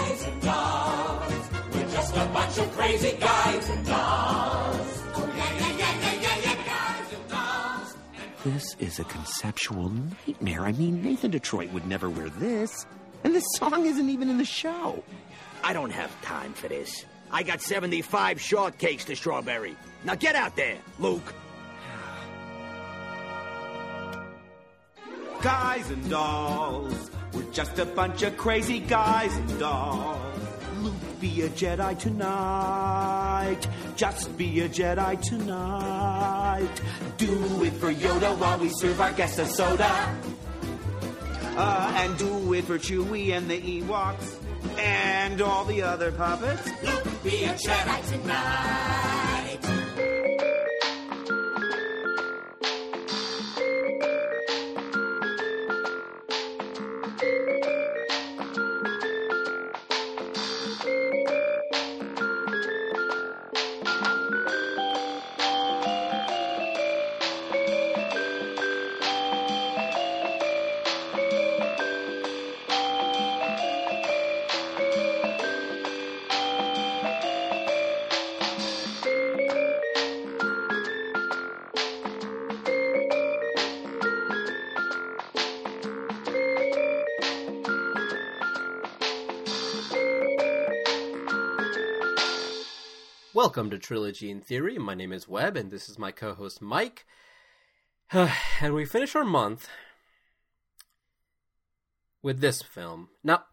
guys and dolls. We're just a bunch of crazy guys and dolls. Oh, yeah, yeah, yeah, yeah, yeah, yeah, guys and dolls. This is a conceptual nightmare. I mean, Nathan Detroit would never wear this. And this song isn't even in the show. I don't have time for this. I got 75 shortcakes to strawberry. Now get out there, Luke. Guys and dolls. We're just a bunch of crazy guys and dolls. Luke, be a Jedi tonight. Just be a Jedi tonight. Do it for Yoda while we serve our guests a soda. Uh, and do it for Chewie and the Ewoks. And all the other puppets. Luke, be a Jedi tonight. Welcome to Trilogy in Theory. My name is Webb, and this is my co host Mike. and we finish our month with this film. Now,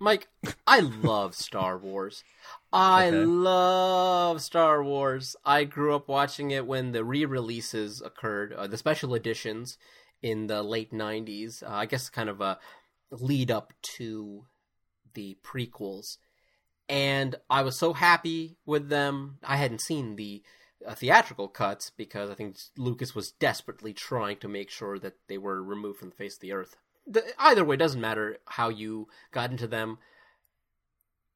Mike, I love Star Wars. I Okay. love Star Wars. I grew up watching it when the re releases occurred, uh, the special editions in the late 90s. Uh, I guess kind of a lead up to the prequels and I was so happy with them. I hadn't seen the uh, theatrical cuts because I think Lucas was desperately trying to make sure that they were removed from the face of the earth. The, either way, doesn't matter how you got into them.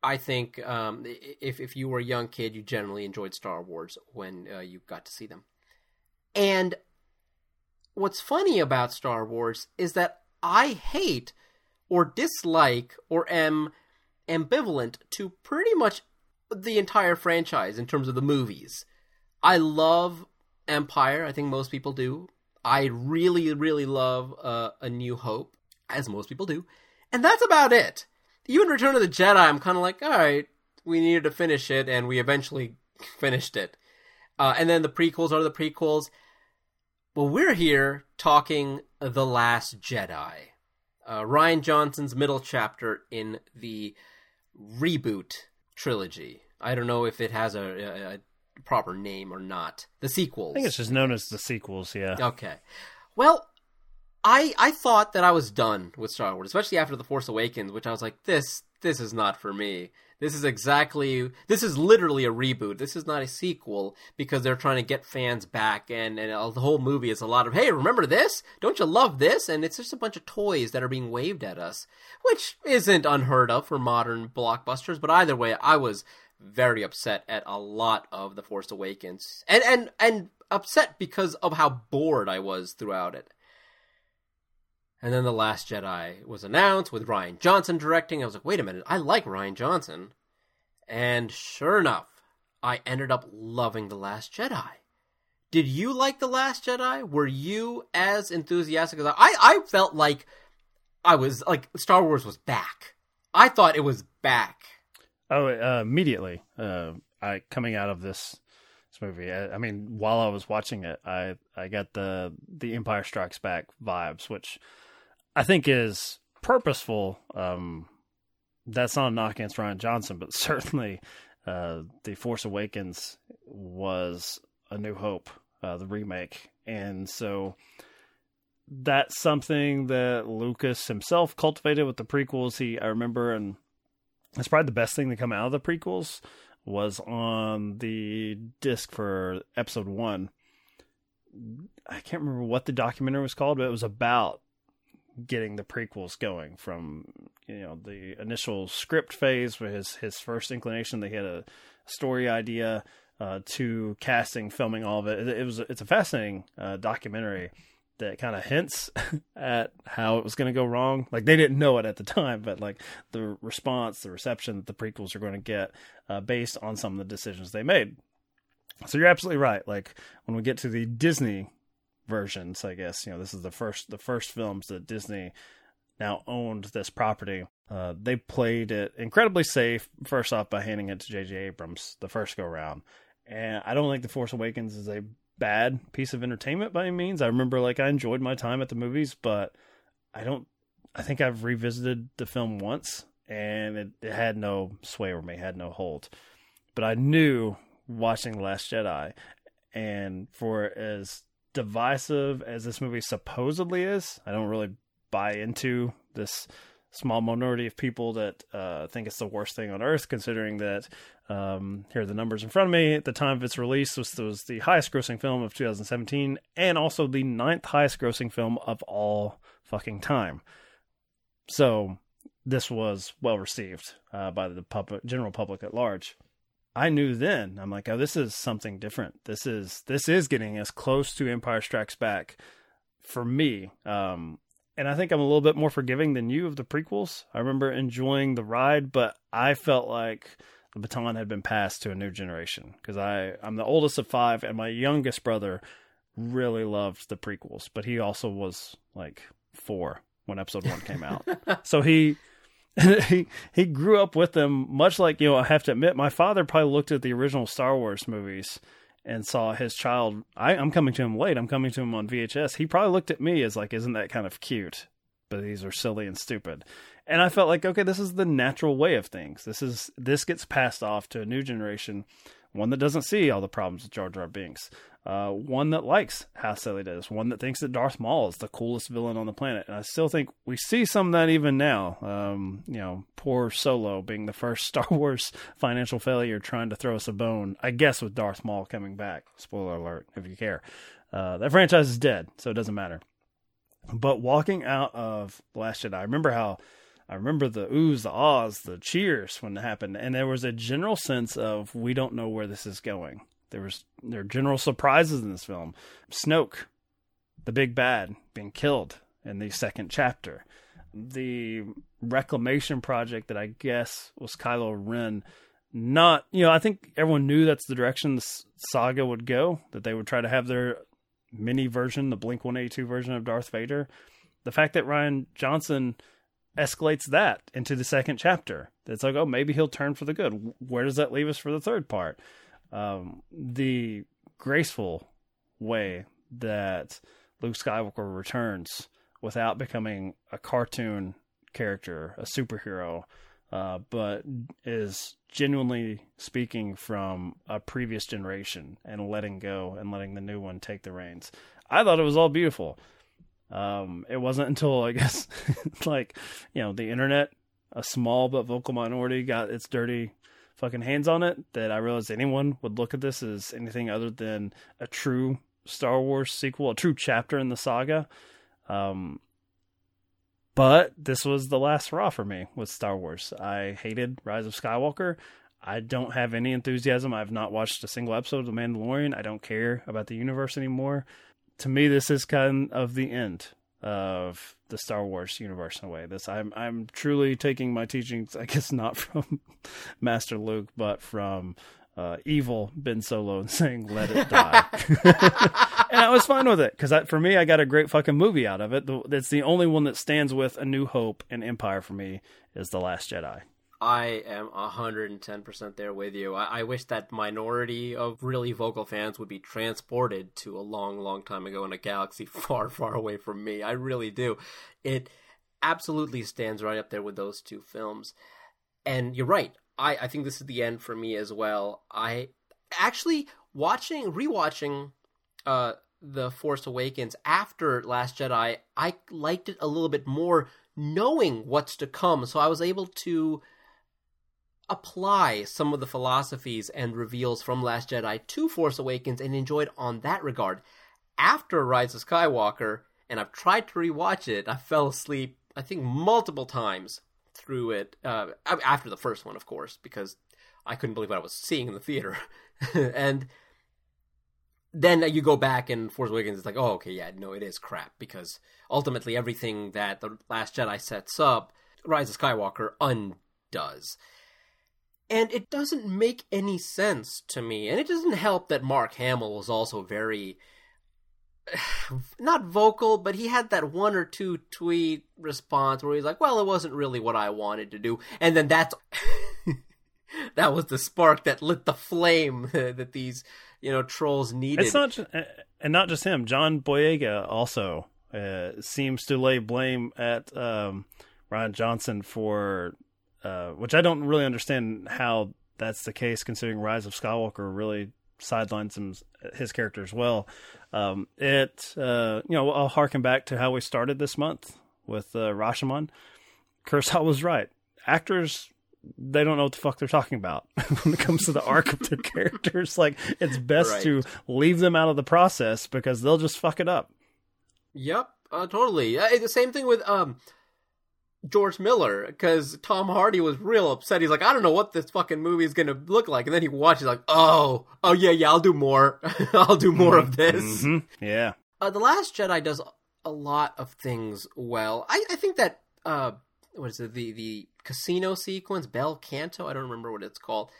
I think um, if if you were a young kid, you generally enjoyed Star Wars when uh, you got to see them. And what's funny about Star Wars is that I hate or dislike or am ambivalent to pretty much the entire franchise in terms of the movies. I love Empire. I think most people do. I really, really love uh, A New Hope, as most people do. And that's about it. Even Return of the Jedi, I'm kind of like, all right, we needed to finish it, and we eventually finished it. Uh, and then the prequels are the prequels. Well, we're here talking The Last Jedi. Uh, Rian Johnson's middle chapter in the reboot trilogy. I don't know if it has a, a, a proper name or not. The sequels. I think it's just known as the sequels. Yeah. Okay. Well, I I thought that I was done with Star Wars, especially after The Force Awakens, which I was like, this this is not for me. This is exactly this is literally a reboot. This is not a sequel because they're trying to get fans back and and the whole movie is a lot of hey, remember this? Don't you love this? And it's just a bunch of toys that are being waved at us, which isn't unheard of for modern blockbusters, but either way, I was very upset at a lot of The Force Awakens. And and and upset because of how bored I was throughout it. And then The Last Jedi was announced with Rian Johnson directing. I was like, wait a minute, I like Rian Johnson. And sure enough, I ended up loving The Last Jedi. Did you like The Last Jedi? Were you as enthusiastic as I? I, I felt like I was, like, Star Wars was back. I thought it was back. Oh, uh, immediately. Uh, I coming out of this movie. I, I mean, while I was watching it, I I got the the Empire Strikes Back vibes, which I think is purposeful. Um, that's not a knock against Rian Johnson, but certainly uh, the Force Awakens was A New Hope, uh, the remake, and so that's something that Lucas himself cultivated with the prequels. He I remember and it's probably the best thing to come out of the prequels was on the disc for episode one. I can't remember what the documentary was called, but it was about getting the prequels going from you know the initial script phase with his his first inclination they had a story idea uh, to casting filming all of it. it it was it's a fascinating uh, documentary that kind of hints at how it was going to go wrong. Like they didn't know it at the time, but like the response, the reception that the prequels are going to get uh, based on some of the decisions they made. So you're absolutely right. Like when we get to the Disney versions, I guess you know this is the first the first films that Disney now owned this property. Uh, they played it incredibly safe. First off, by handing it to J.J. Abrams the first go round, and I don't think the Force Awakens is a bad piece of entertainment by any means. I remember like I enjoyed my time at the movies, but I don't. I think I've revisited the film once, and it, it had no sway over me, had no hold. But I knew watching The Last Jedi, and for as divisive as this movie supposedly is, I don't really buy into this small minority of people that uh, think it's the worst thing on earth, considering that um, here are the numbers in front of me. At the time of its release, was was the highest grossing film of 2017, and also the ninth highest grossing film of all fucking time. So this was well received uh, by the general public at large. I knew then. I'm like, oh, this is something different. This is this is getting as close to Empire Strikes Back for me. Um, and I think I'm a little bit more forgiving than you of the prequels. I remember enjoying the ride, but I felt like the baton had been passed to a new generation because I I'm the oldest of five, and my youngest brother really loved the prequels, but he also was like four when Episode One came out, so he. he he grew up with them much like you know I have to admit my father probably looked at the original Star Wars movies and saw his child. I, I'm coming to him late. I'm coming to him on VHS. He probably looked at me as like, "Isn't that kind of cute?" But these are silly and stupid. And I felt like, okay, this is the natural way of things. This is this gets passed off to a new generation, one that doesn't see all the problems with Jar Jar Binks, uh, one that likes how silly it is, one that thinks that Darth Maul is the coolest villain on the planet. And I still think we see some of that even now. Um, you know, poor Solo being the first Star Wars financial failure trying to throw us a bone, I guess, with Darth Maul coming back. Spoiler alert, if you care. Uh, that franchise is dead, so it doesn't matter. But walking out of Last Jedi, I remember how I remember the oohs, the ahs, the cheers when it happened, and there was a general sense of we don't know where this is going. There was there are general surprises in this film. Snoke, the big bad, being killed in the second chapter. The reclamation project that I guess was Kylo Ren. Not, you know, I think everyone knew that's the direction the saga would go. That they would try to have their mini version, the Blink One Eighty Two version of Darth Vader. The fact that Rian Johnson escalates that into the second chapter. It's like, oh, maybe he'll turn for the good. Where does that leave us for the third part? um, the graceful way that Luke Skywalker returns without becoming a cartoon character, a superhero, uh, but is genuinely speaking from a previous generation and letting go and letting the new one take the reins. I thought it was all beautiful. Um, it wasn't until I guess like you know the internet, a small but vocal minority, got its dirty fucking hands on it that I realized anyone would look at this as anything other than a true Star Wars sequel, a true chapter in the saga. Um, but this was the last hurrah for me with Star Wars. I hated Rise of Skywalker. I don't have any enthusiasm. I've not watched a single episode of The Mandalorian. I don't care about the universe anymore. To me, this is kind of the end of the Star Wars universe in a way. This I'm I'm truly taking my teachings, I guess not from Master Luke, but from uh, evil Ben Solo and saying "Let it die," and I was fine with it because for me, I got a great fucking movie out of it. That's the only one that stands with A New Hope and Empire for me is The Last Jedi. I am 110% there with you. I, I, wish that minority of really vocal fans would be transported to a long, long time ago in a galaxy far, far away from me. I really do. It absolutely stands right up there with those two films. And you're right. I, I think this is the end for me as well. I actually watching, rewatching, uh, The Force Awakens after Last Jedi, I liked it a little bit more knowing what's to come. So I was able to apply some of the philosophies and reveals from Last Jedi to Force Awakens and enjoyed on that regard. After Rise of Skywalker, and I've tried to rewatch it, I fell asleep, I think, multiple times through it. Uh, after the first one, of course, because I couldn't believe what I was seeing in the theater. and then you go back and Force Awakens, it's like, oh, okay, yeah, no, it is crap because ultimately everything that the Last Jedi sets up, Rise of Skywalker undoes. And it doesn't make any sense to me. And it doesn't help that Mark Hamill was also very not vocal, but he had that one or two tweet response where he's like, "Well, it wasn't really what I wanted to do," and then that's that was the spark that lit the flame that these you know trolls needed. It's not, just, and not just him. John Boyega also uh, seems to lay blame at um, Rian Johnson for, uh, which I don't really understand how that's the case, considering Rise of Skywalker really sidelines him, his character as well. Um, it, uh, you know, I'll harken back to how we started this month with uh, Rashomon. Kurosawa was right. Actors, they don't know what the fuck they're talking about when it comes to the arc of their characters. Like, it's best Right. to leave them out of the process because they'll just fuck it up. Yep, uh, totally. Uh, the same thing with um George Miller because Tom Hardy was real upset. He's like, I don't know what this fucking movie is gonna look like, and then he watches like, oh, oh yeah, yeah, I'll do more. I'll do more of this. hmm Yeah. Uh, the Last Jedi does a lot of things well. I, I think that uh, what is it? The the casino sequence, Bel Canto. I don't remember what it's called.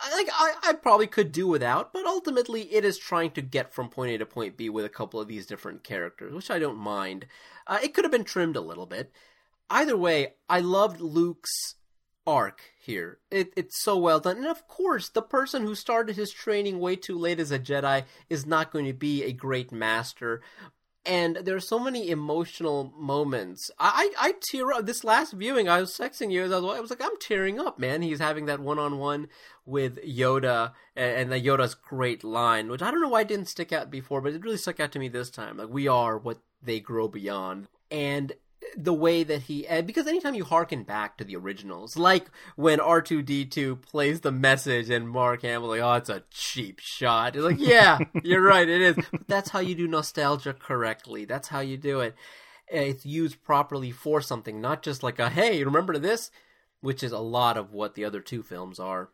I, like I, I probably could do without, but ultimately it is trying to get from point A to point B with a couple of these different characters, which I don't mind. Uh, it could have been trimmed a little bit. Either way, I loved Luke's arc here. It, it's so well done. And of course, the person who started his training way too late as a Jedi is not going to be a great master. And there are so many emotional moments. I, I, I tear up. This last viewing, I was texting you as I was, I was like, I'm tearing up, man. He's having that one on one with Yoda, and, and the Yoda's great line, which I don't know why it didn't stick out before, but it really stuck out to me this time. Like, we are what they grow beyond. And the way that he because anytime you harken back to the originals, like when R two D two plays the message and Mark Hamill like, oh, it's a cheap shot. It's like, yeah, you're right, it is. But that's how you do nostalgia correctly. That's how you do it. It's used properly for something, not just like a hey, remember this, which is a lot of what the other two films are.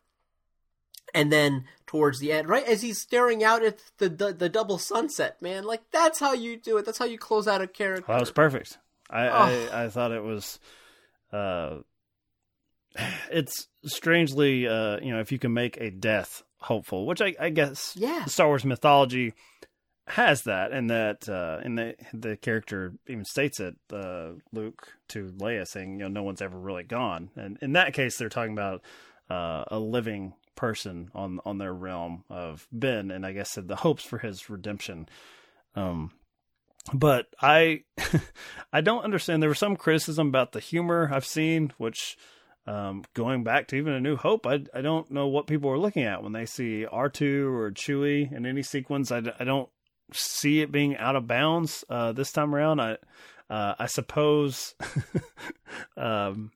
And then towards the end, right as he's staring out at the the, the double sunset, man, like that's how you do it. That's how you close out a character. That was perfect. I, Oh. I, I thought it was, uh, it's strangely, uh, you know, if you can make a death hopeful, which I, I guess Yeah. Star Wars mythology has that, and that, uh, and the the character even states it, uh, Luke to Leia saying, you know, no one's ever really gone, and in that case, they're talking about uh, a living person on on their realm of Ben, and I guess said the hopes for his redemption. Um, but I I don't understand. There was some criticism about the humor I've seen, which um, going back to even A New Hope, I I don't know what people are looking at when they see R two or Chewie in any sequence. I, I don't see it being out of bounds uh, this time around. I uh, I suppose um,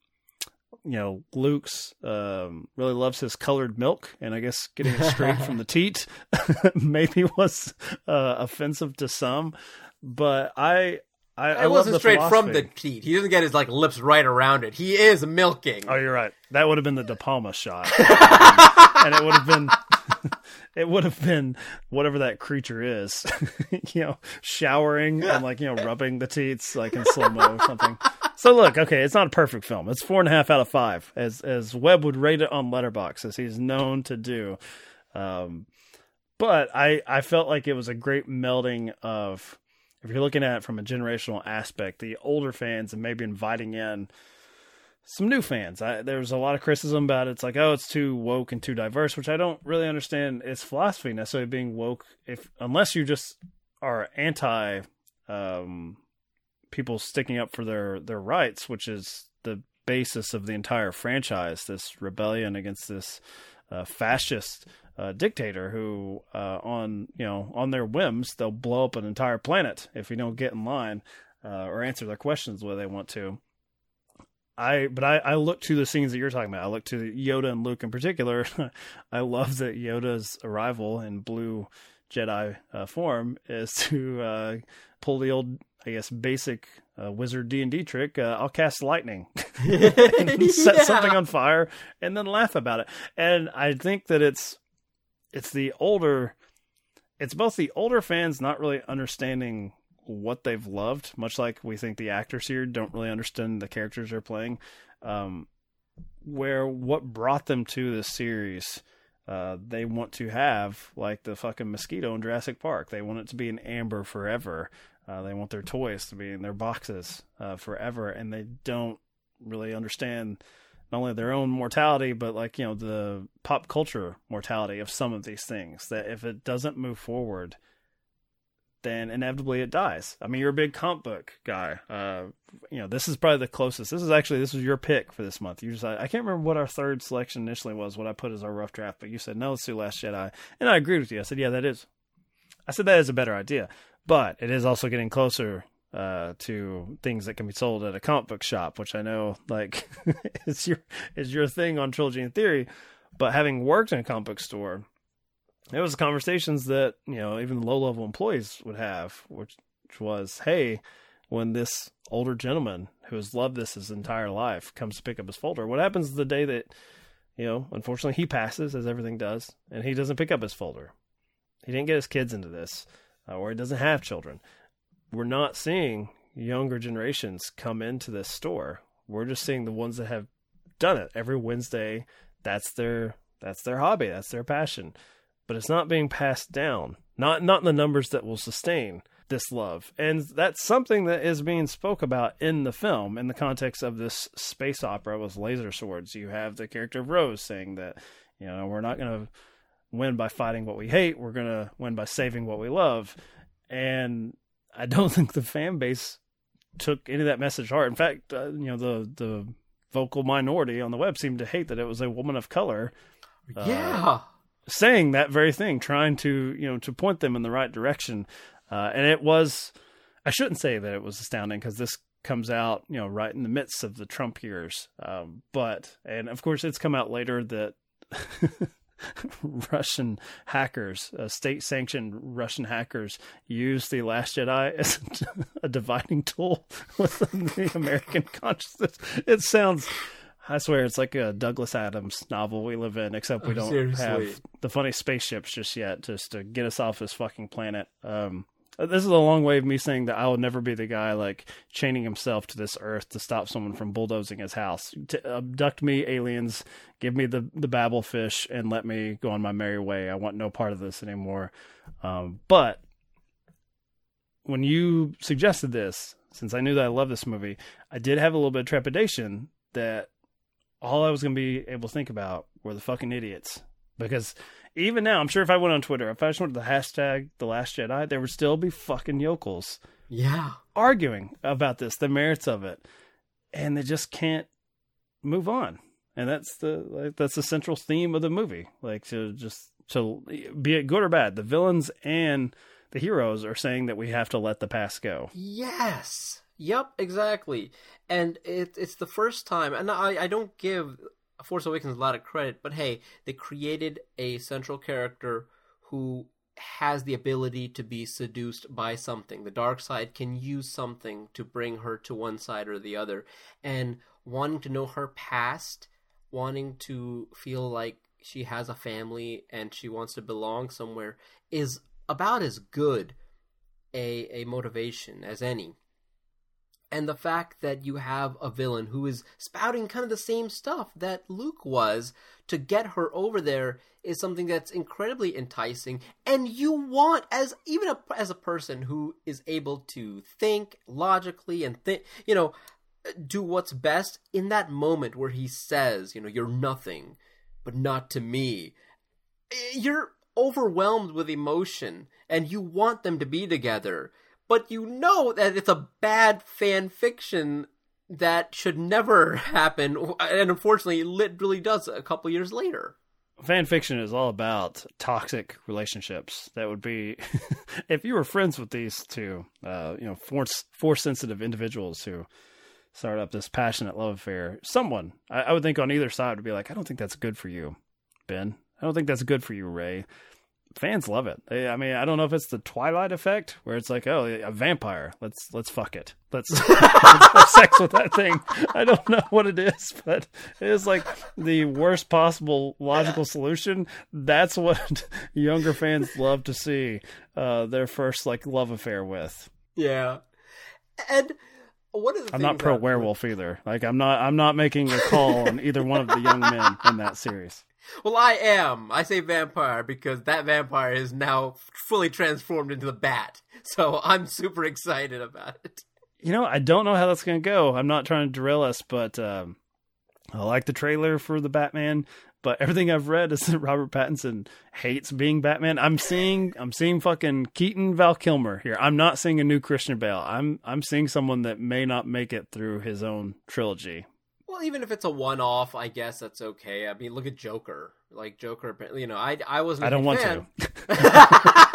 you know Luke's um, really loves his colored milk, and I guess getting it straight from the teat maybe was uh, offensive to some. But I I, I wasn't straight from the philosophy. teat. He doesn't get his like lips right around it. He is milking. Oh, you're right. That would have been the De Palma shot, and it would have been. It would have been whatever that creature is, you know, showering and like you know rubbing the teats like in slow mo or something. So look, okay, it's not a perfect film. It's four and a half out of five, as as Webb would rate it on Letterboxd, as he's known to do. Um, but I I felt like it was a great melding of if you're looking at it from a generational aspect, the older fans and maybe inviting in some new fans. I, there's a lot of criticism about it. It's like, oh, it's too woke and too diverse, which I don't really understand its philosophy necessarily being woke. If unless you just are anti um, people sticking up for their their rights, which is the basis of the entire franchise. This rebellion against this uh, fascist uh, dictator who, uh, on you know, on their whims, they'll blow up an entire planet if you don't get in line uh, or answer their questions the way they want to. I but I, I look to the scenes that you're talking about. I look to Yoda and Luke in particular. I love that Yoda's arrival in blue Jedi uh, form is to uh, pull the old, I guess, basic uh, wizard D and D trick. Uh, I'll cast lightning, and set Yeah. something on fire, and then laugh about it. And I think that it's it's the older it's both the older fans not really understanding what they've loved, much like we think the actors here don't really understand the characters they're playing. Um, where what brought them to this series, uh, they want to have like the fucking mosquito in Jurassic Park. They want it to be an amber forever. Uh, they want their toys to be in their boxes uh, forever, and they don't really understand not only their own mortality, but like you know the pop culture mortality of some of these things. That if it doesn't move forward, then inevitably it dies. I mean, you're a big comp book guy. Uh, you know, this is probably the closest. This is actually this was your pick for this month. You decided, I can't remember what our third selection initially was, what I put as our rough draft, but you said no, let's do Last Jedi, and I agreed with you. I said, yeah, that is. I said that is a better idea, but it is also getting closer uh, to things that can be sold at a comic book shop, which I know like is your is your thing on Trilogy in Theory. But having worked in a comic book store, it was conversations that you know even low level employees would have, which, which was, hey, when this older gentleman who has loved this his entire life comes to pick up his folder, what happens the day that you know, unfortunately, he passes as everything does, and he doesn't pick up his folder. He didn't get his kids into this, uh, or he doesn't have children. We're not seeing younger generations come into this store. We're just seeing the ones that have done it every Wednesday. That's their that's their hobby. That's their passion but it's not being passed down. Not not in the numbers that will sustain this love. And that's something that is being spoke about in the film in the context of this space opera with laser swords. You have the character of Rose saying that, you know, we're not going to win by fighting what we hate, we're going to win by saving what we love. And I don't think the fan base took any of that message hard. In fact, uh, you know, the the vocal minority on the web seemed to hate that it was a woman of color. Yeah. Uh, saying that very thing, trying to you know to point them in the right direction. Uh, and it was, I shouldn't say that it was astounding because this comes out you know right in the midst of the Trump years. Um, but and of course it's come out later that. Russian hackers, uh, state sanctioned Russian hackers, use the Last Jedi as a dividing tool within the American consciousness. It sounds I swear it's like a Douglas Adams novel we live in, except we Oh, don't seriously. have the funny spaceships just yet, just to get us off this fucking planet. Um, this is a long way of me saying that I will never be the guy like chaining himself to this earth to stop someone from bulldozing his house. T- abduct me, aliens, give me the the Babel fish, and let me go on my merry way. I want no part of this anymore. Um, but when you suggested this, since I knew that I love this movie, I did have a little bit of trepidation that all I was going to be able to think about were the fucking idiots. Because even now, I'm sure if I went on Twitter, if I just went to the hashtag The Last Jedi, there would still be fucking yokels Yeah. arguing about this, the merits of it, and they just can't move on. And that's the like, that's the central theme of the movie. Like to just to be it good or bad, the villains and the heroes are saying that we have to let the past go. Yes. Yep, exactly. And it, it's the first time, and I, I don't give Force Awakens a lot of credit, but hey, they created a central character who has the ability to be seduced by something. The dark side can use something to bring her to one side or the other. And wanting to know her past, wanting to feel like she has a family and she wants to belong somewhere is about as good a, a motivation as any and the fact that you have a villain who is spouting kind of the same stuff that Luke was to get her over there is something that's incredibly enticing. And you want as even a, as a person who is able to think logically and think you know do what's best in that moment where he says you know you're nothing but not to me. You're overwhelmed with emotion and you want them to be together but you know that it's a bad fan fiction that should never happen and unfortunately it literally does a couple years later. Fan fiction is all about toxic relationships. That would be if you were friends with these two uh, you know force force sensitive individuals who start up this passionate love affair someone I, I would think on either side would be like i don't think that's good for you ben. I don't think that's good for you Rey fans love it. They, I mean, I don't know if it's the Twilight effect where it's like, oh, a vampire. Let's let's fuck it. Let's, let's have sex with that thing. I don't know what it is, but it is like the worst possible logical solution. That's what younger fans love to see uh, their first like love affair with. Yeah, and one of the I'm not pro werewolf either. Like I'm not I'm not making a call on either one of the young men in that series. Well, I am. I say vampire because that vampire is now fully transformed into the bat. So I'm super excited about it. You know, I don't know how that's going to go. I'm not trying to derail us, but um, I like the trailer for the Batman. But everything I've read is that Robert Pattinson hates being Batman. I'm seeing, I'm seeing fucking Keaton Val Kilmer here. I'm not seeing a new Christian Bale. I'm, I'm seeing someone that may not make it through his own trilogy. Well, even if it's a one-off, I guess that's okay. I mean, look at Joker. Like Joker, you know, I I wasn't. I don't want fan. to.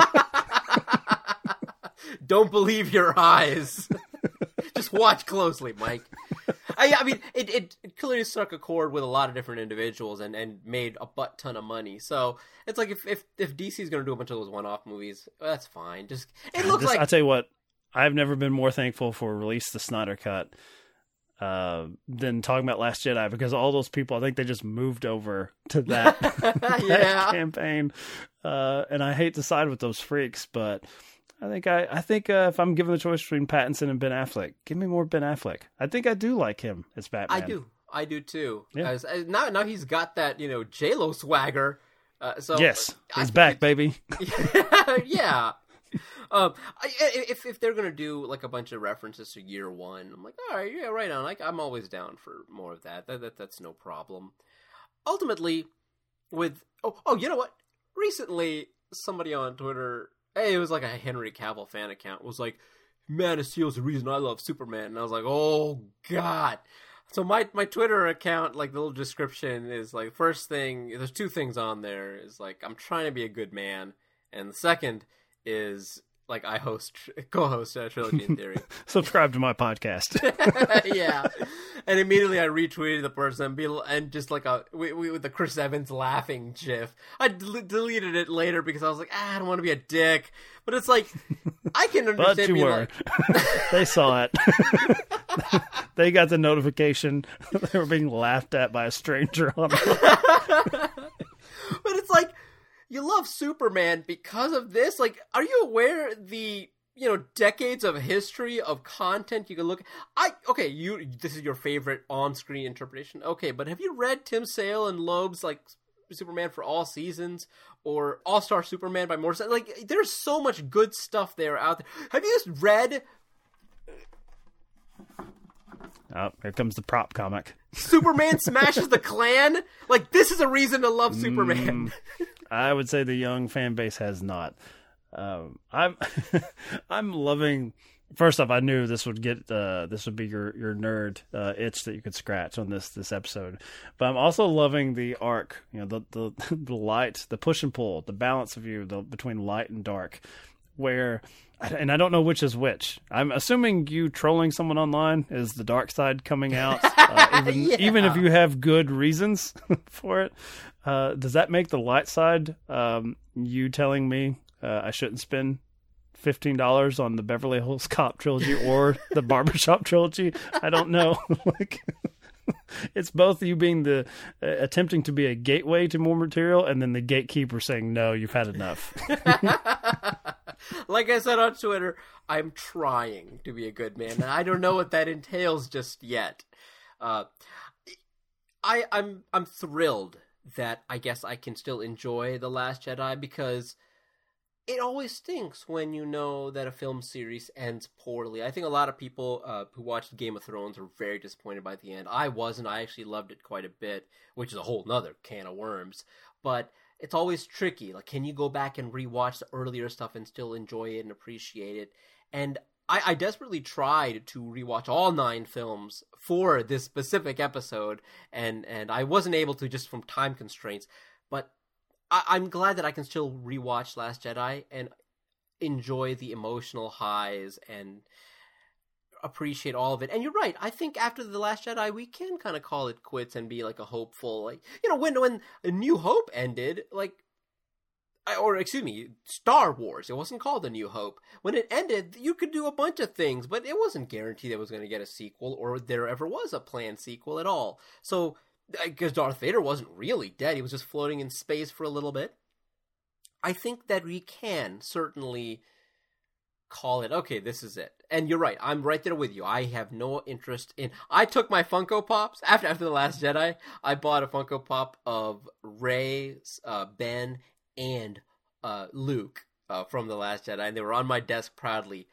don't believe your eyes. Just watch closely, Mike. I, I mean, it, it, it clearly struck a chord with a lot of different individuals and, and made a butt ton of money. So it's like if if, if DC's going to do a bunch of those one-off movies, that's fine. Just it looks This- like I'll tell you what, I've never been more thankful for release the Snyder cut uh, than talking about Last Jedi because all those people, I think they just moved over to that, that Yeah. campaign. Uh, and I hate to side with those freaks, but I think I, I think uh, if I'm given the choice between Pattinson and Ben Affleck, give me more Ben Affleck. I think I do like him as Batman. I do. I do too. Yeah. As, as- now, now he's got that you know J Lo swagger. Uh, so Yes, he's think back, baby. yeah. Um, I, I- if if they're gonna do like a bunch of references to year one, I'm like, all right, yeah, right on. Like, I'm always down for more of that. That, that that's no problem. Ultimately, with oh oh, you know what? Recently, somebody on Twitter, hey, it was like a Henry Cavill fan account, was like, Man of Steel's the reason I love Superman, and I was like, oh god. So my my Twitter account, like the little description is like first thing. There's two things on there. Is like I'm trying to be a good man, and the second is like I host co-host uh, Trilogy in Theory. Subscribe to my podcast. yeah, and immediately I retweeted the person and, be, and just like a we, we, with the Chris Evans laughing gif. I del- deleted it later because I was like, ah, I don't want to be a dick. But it's like I can understand. But you were. like- they saw it. they got the notification. they were being laughed at by a stranger on but it's like you love Superman because of this. Like, are you aware the you know decades of history of content you can look? I okay, you this is your favorite on-screen interpretation. Okay, but have you read Tim Sale and Loeb's like Superman for all seasons or All Star Superman by Morrison? Like, there's so much good stuff there out there. Have you just read Oh, here comes the prop comic. Superman smashes the Klan? Like, this is a reason to love Superman. I would say the young fan base has not. Um, I'm I'm loving. First off, I knew this would get uh, this would be your your nerd uh, itch that you could scratch on this this episode, but I'm also loving the arc. You know, the the the light, the push and pull, the balance of you the, between light and dark, where. And I don't know which is which. I'm assuming you trolling someone online is the dark side coming out, uh, even Yeah. even if you have good reasons for it. Uh, does that make the light side um, you telling me uh, I shouldn't spend fifteen dollars on the Beverly Hills Cop trilogy or the Barbershop trilogy? I don't know. like, it's both you being the uh, attempting to be a gateway to more material, and then the gatekeeper saying no, you've had enough. like I said on Twitter, I'm trying to be a good man, and I don't know what that entails just yet. Uh, I I'm I'm thrilled that I guess I can still enjoy the Last Jedi because it always stinks when you know that a film series ends poorly. I think a lot of people uh, who watched Game of Thrones were very disappointed by the end. I wasn't. I actually loved it quite a bit, which is a whole nother can of worms. But it's always tricky. Like, can you go back and rewatch the earlier stuff and still enjoy it and appreciate it? And I, I desperately tried to rewatch all nine films for this specific episode, and and I wasn't able to just from time constraints. But I, I'm glad that I can still rewatch Last Jedi and enjoy the emotional highs and appreciate all of it. And you're right. I think after the Last Jedi, we can kind of call it quits and be like a hopeful, like you know, when when A New Hope ended, like or excuse me, Star Wars. It wasn't called A New Hope. When it ended, you could do a bunch of things, but it wasn't guaranteed it was going to get a sequel or there ever was a planned sequel at all. So, because Darth Vader wasn't really dead, he was just floating in space for a little bit. I think that we can certainly call it okay this is it. And you're right. I'm right there with you. I have no interest in i took my funko pops after after the last jedi. I bought a funko pop of Rey uh, ben and uh, luke uh, from the last jedi and they were on my desk proudly.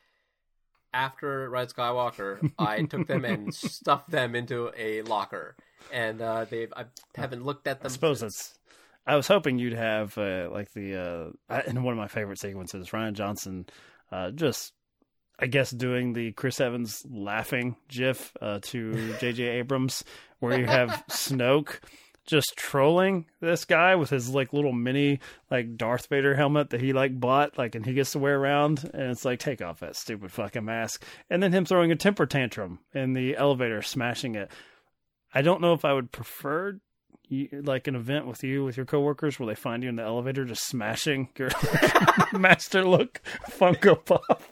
After rise skywalker i took them and stuffed them into a locker and uh, they i haven't looked at them I suppose that's. I was hoping you'd have uh, like the uh, in one of my favorite sequences, Rian Johnson, uh, just I guess doing the Chris Evans laughing GIF uh, to J.J. Abrams, where you have Snoke just trolling this guy with his like little mini like Darth Vader helmet that he like bought like and he gets to wear around and it's like take off that stupid fucking mask and then him throwing a temper tantrum in the elevator smashing it. I don't know if I would prefer like an event with you with your coworkers where they find you in the elevator just smashing your Master Luke Funko Pop,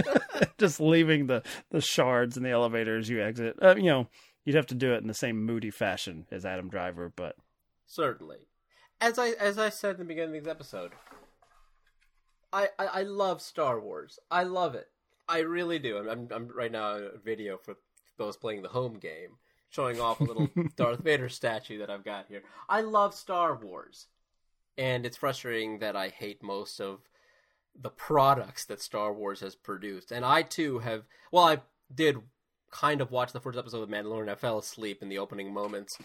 just leaving the the shards in the elevator as you exit. Uh, you know, you'd have to do it in the same moody fashion as Adam Driver, but Certainly. As I as I said in the beginning of this episode, I, I, I love Star Wars. I love it. I really do. I'm, I'm, I'm right now a video for those playing the home game, showing off a little Darth Vader statue that I've got here. I love Star Wars, and it's frustrating that I hate most of the products that Star Wars has produced. And I too have. Well, I did kind of watch the first episode of The Mandalorian. I fell asleep in the opening moments.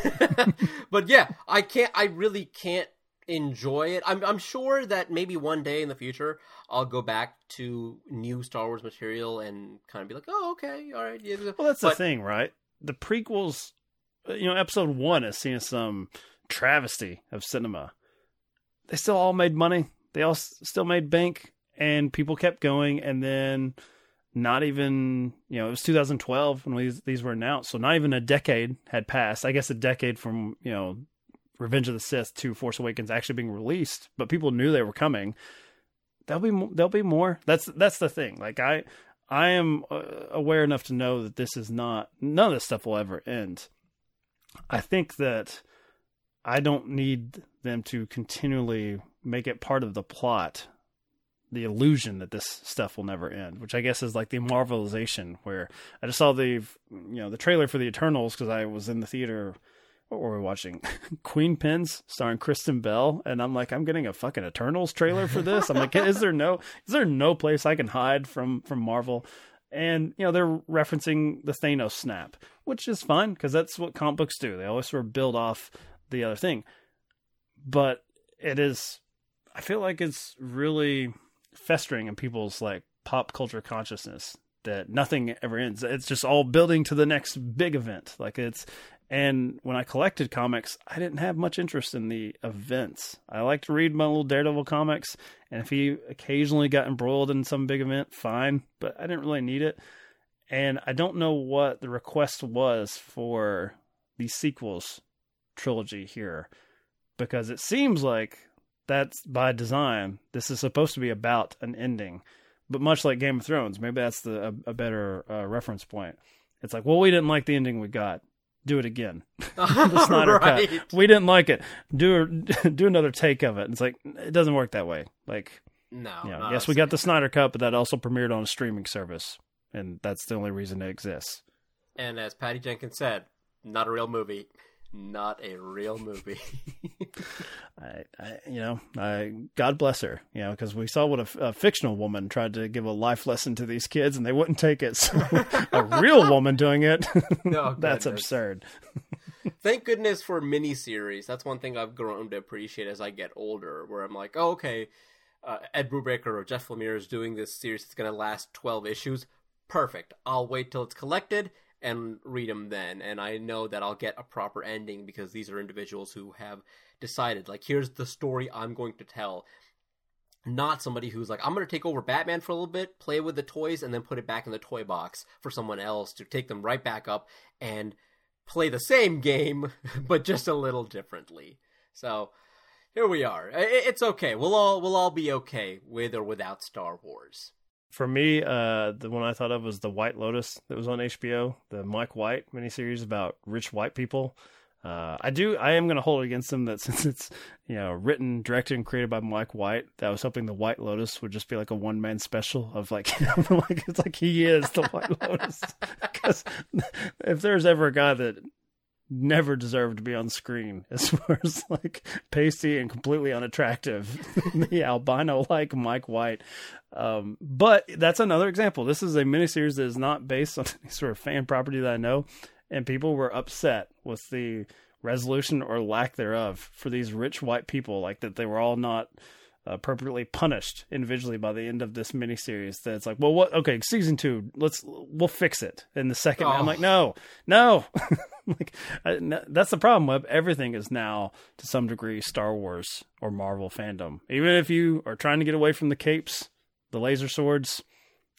but yeah, I can't. I really can't enjoy it. I'm I'm sure that maybe one day in the future I'll go back to new Star Wars material and kind of be like, oh, okay, all right. Yeah. Well, that's the thing, right? The prequels, uh, you know, episode one has seen some travesty of cinema. They still all made money. They all s- still made bank, and people kept going. And then, not even, you know, it was 2012 when these these were announced. So not even a decade had passed. I guess a decade from you know, Revenge of the Sith to Force Awakens actually being released, but people knew they were coming. There'll be there'll be more. That's that's the thing. Like I I am uh, aware enough to know that this is not none of this stuff will ever end. I think that I don't need them to continually make it part of the plot the illusion that this stuff will never end, which I guess is like the Marvelization where I just saw the you know the trailer for the Eternals because I was in the theater what were we watching? Queenpins starring Kristen Bell, and I'm like, I'm getting a fucking Eternals trailer for this. I'm like, is there no is there no place I can hide from from Marvel? And you know they're referencing the Thanos snap, which is fine because that's what comic books do. They always sort of build off the other thing, but it is. I feel like it's really festering in people's like pop culture consciousness that nothing ever ends. It's just all building to the next big event. Like it's and when I collected comics, I didn't have much interest in the events. I like to read my little Daredevil comics, and if he occasionally got embroiled in some big event, fine, but I didn't really need it. And I don't know what the request was for the sequels trilogy here, because it seems like that's by design. This is supposed to be about an ending, but much like Game of Thrones, maybe that's the a, a better uh, reference point. It's like, well, we didn't like the ending we got do it again. the Snyder right. cut. We didn't like it. Do do another take of it. It's like it doesn't work that way. Like, No. you know, yes, we got the Snyder cut, but that also premiered on a streaming service, and that's the only reason it exists. And as Patty Jenkins said, not a real movie. Not a real movie. I, I you know, I God bless her, you know, because we saw what a, f- a fictional woman tried to give a life lesson to these kids, and they wouldn't take it. So a real woman doing it, No, that's absurd. Thank goodness for miniseries. That's one thing I've grown to appreciate as I get older, where I'm like, oh, okay, uh, Ed Brubaker or Jeff Lemire is doing this series that's going to last 12 issues. Perfect. I'll wait till it's collected and read them then. And I know that I'll get a proper ending because these are individuals who have decided, like, here's the story I'm going to tell. Not somebody who's like, I'm going to take over Batman for a little bit, play with the toys, and then put it back in the toy box for someone else to take them right back up and play the same game, but just a little differently. So, here we are. It's okay. We'll all we'll all be okay with or without Star Wars. For me, uh, the one I thought of was the White Lotus that was on HBO, the Mike White miniseries about rich white people. Uh, I do. I am going to hold it against them that since it's you know written, directed, and created by Mike White, that I was hoping the White Lotus would just be like a one man special of like, like it's like he is the White Lotus. Because if there's ever a guy that never deserved to be on screen as far as like pasty and completely unattractive, the albino like Mike White. Um, but that's another example. This is a miniseries that is not based on any sort of fan property that I know and people were upset with the resolution or lack thereof for these rich white people, like that they were all not appropriately punished individually by the end of this miniseries. That it's like, well, what? Okay, season two, let's we'll fix it in the second. Oh. I'm like, no, no. like I, that's the problem. Web everything is now to some degree Star Wars or Marvel fandom. Even if you are trying to get away from the capes, the laser swords,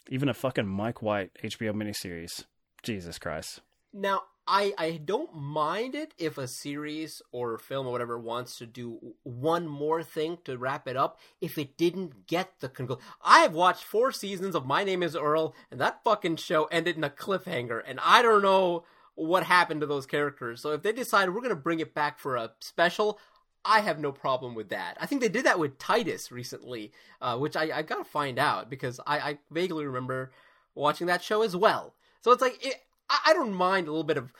even a fucking Mike White HBO miniseries. Jesus Christ. Now, I I don't mind it if a series or film or whatever wants to do one more thing to wrap it up if it didn't get the conclusion. I have watched four seasons of My Name is Earl and that fucking show ended in a cliffhanger and I don't know what happened to those characters. So if they decide we're to bring it back for a special, I have no problem with that. I think they did that with Titus recently, uh, which I, I gotta find out because I, I vaguely remember watching that show as well. So it's like it, I, I don't mind a little bit of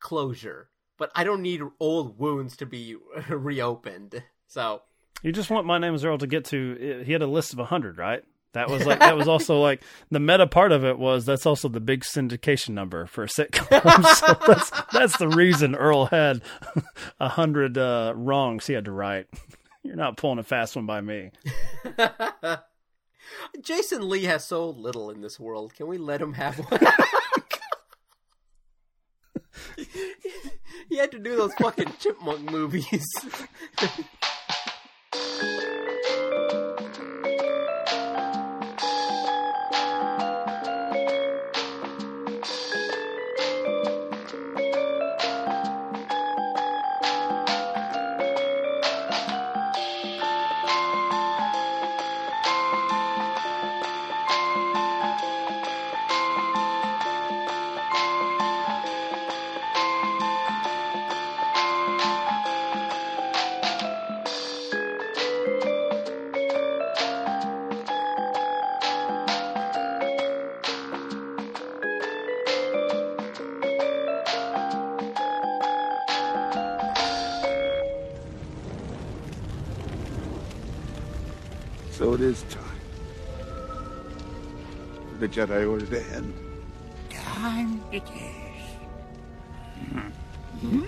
closure, but I don't need old wounds to be reopened. So You just want my name is Earl to get to. He had a list of hundred, right? That was like that was also like the meta part of it was that's also the big syndication number for a sitcom. so that's that's the reason Earl had a hundred uh, wrongs he had to write. You're not pulling a fast one by me. Jason Lee has so little in this world. Can we let him have one? he had to do those fucking chipmunk movies. So it is time. The Jedi Order to end. Time it is. Hmm.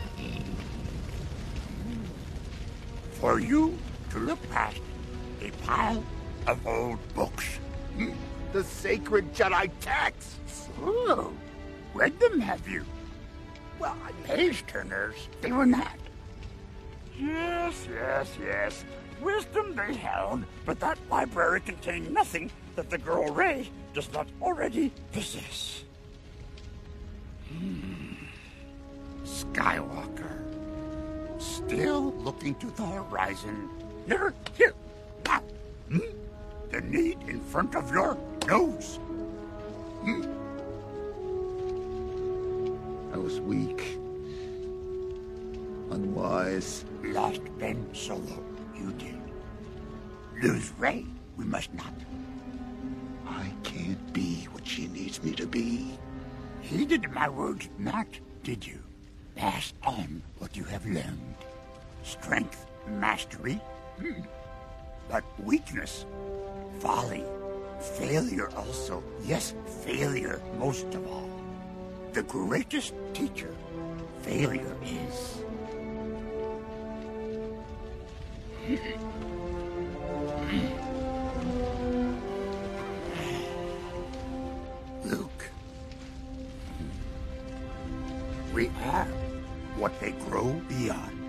For you to look past a pile of old books. Hmm. The sacred Jedi texts. Oh, read them, have you? Well, page turners, they were not. Yes, yes, yes. Wisdom they held, but that library contained nothing that the girl Rey does not already possess. Hmm. Skywalker. Still looking to the horizon. Never here. Now. Hmm? The need in front of your nose. I was weak. Unwise. Lost Ben Solo. You did. Lose Rey. We must not. I can't be what she needs me to be. Heeded my words not, did you? Pass on what you have learned. Strength, mastery. Hmm. But weakness, folly, failure also. Yes, failure most of all. The greatest teacher, failure is. Luke. We are what they grow beyond.